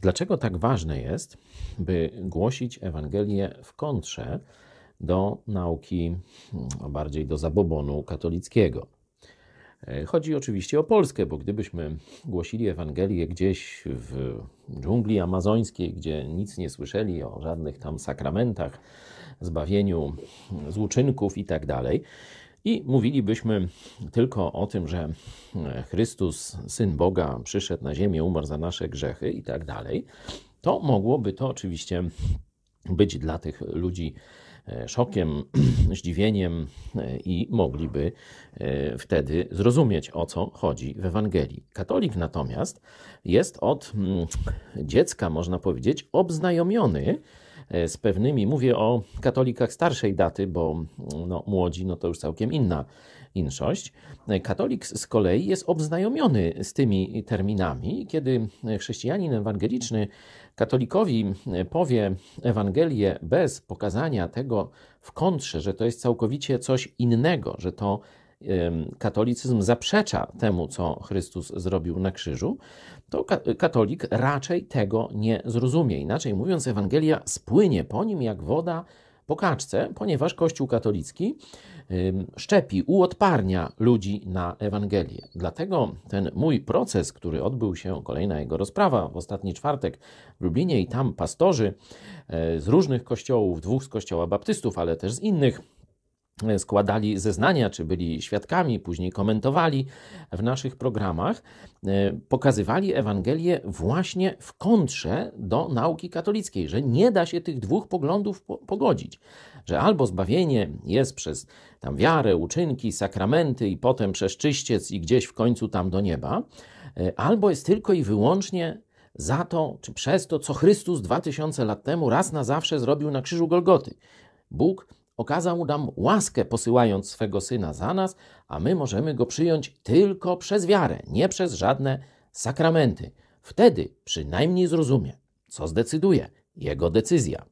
Dlaczego tak ważne jest, by głosić Ewangelię w kontrze do nauki, a bardziej do zabobonu katolickiego? E, chodzi oczywiście o Polskę, bo gdybyśmy głosili Ewangelię gdzieś w dżungli amazońskiej, gdzie nic nie słyszeli o żadnych tam sakramentach, zbawieniu z uczynków i tak dalej, i mówilibyśmy tylko o tym, że Chrystus, Syn Boga, przyszedł na ziemię, umarł za nasze grzechy i tak dalej, to mogłoby to oczywiście być dla tych ludzi e, szokiem, zdziwieniem e, i mogliby e, wtedy zrozumieć, o co chodzi w Ewangelii. Katolik natomiast jest od mm, dziecka, można powiedzieć, obznajomiony z pewnymi, mówię o katolikach starszej daty, bo no, młodzi no to już całkiem inna inszość. Katolik z kolei jest obznajomiony z tymi terminami. Kiedy chrześcijanin ewangeliczny katolikowi powie Ewangelię bez pokazania tego w kontrze, że to jest całkowicie coś innego, że to katolicyzm zaprzecza temu, co Chrystus zrobił na krzyżu, to katolik raczej tego nie zrozumie. Inaczej mówiąc, Ewangelia spłynie po nim jak woda po kaczce, ponieważ Kościół katolicki szczepi, uodparnia ludzi na Ewangelię. Dlatego ten mój proces, który odbył się, kolejna jego rozprawa w ostatni czwartek w Lublinie i tam pastorzy e, z różnych kościołów, dwóch z kościoła baptystów, ale też z innych, składali zeznania, czy byli świadkami, później komentowali w naszych programach, e, pokazywali Ewangelię właśnie w kontrze do nauki katolickiej, że nie da się tych dwóch poglądów pogodzić, że albo zbawienie jest przez tam wiarę, uczynki, sakramenty i potem przez czyściec i gdzieś w końcu tam do nieba, e, albo jest tylko i wyłącznie za to, czy przez to, co Chrystus dwa tysiące lat temu raz na zawsze zrobił na krzyżu Golgoty. Bóg okazał nam łaskę, posyłając swego syna za nas, a my możemy go przyjąć tylko przez wiarę, nie przez żadne sakramenty. Wtedy przynajmniej zrozumie, co zdecyduje jego decyzja.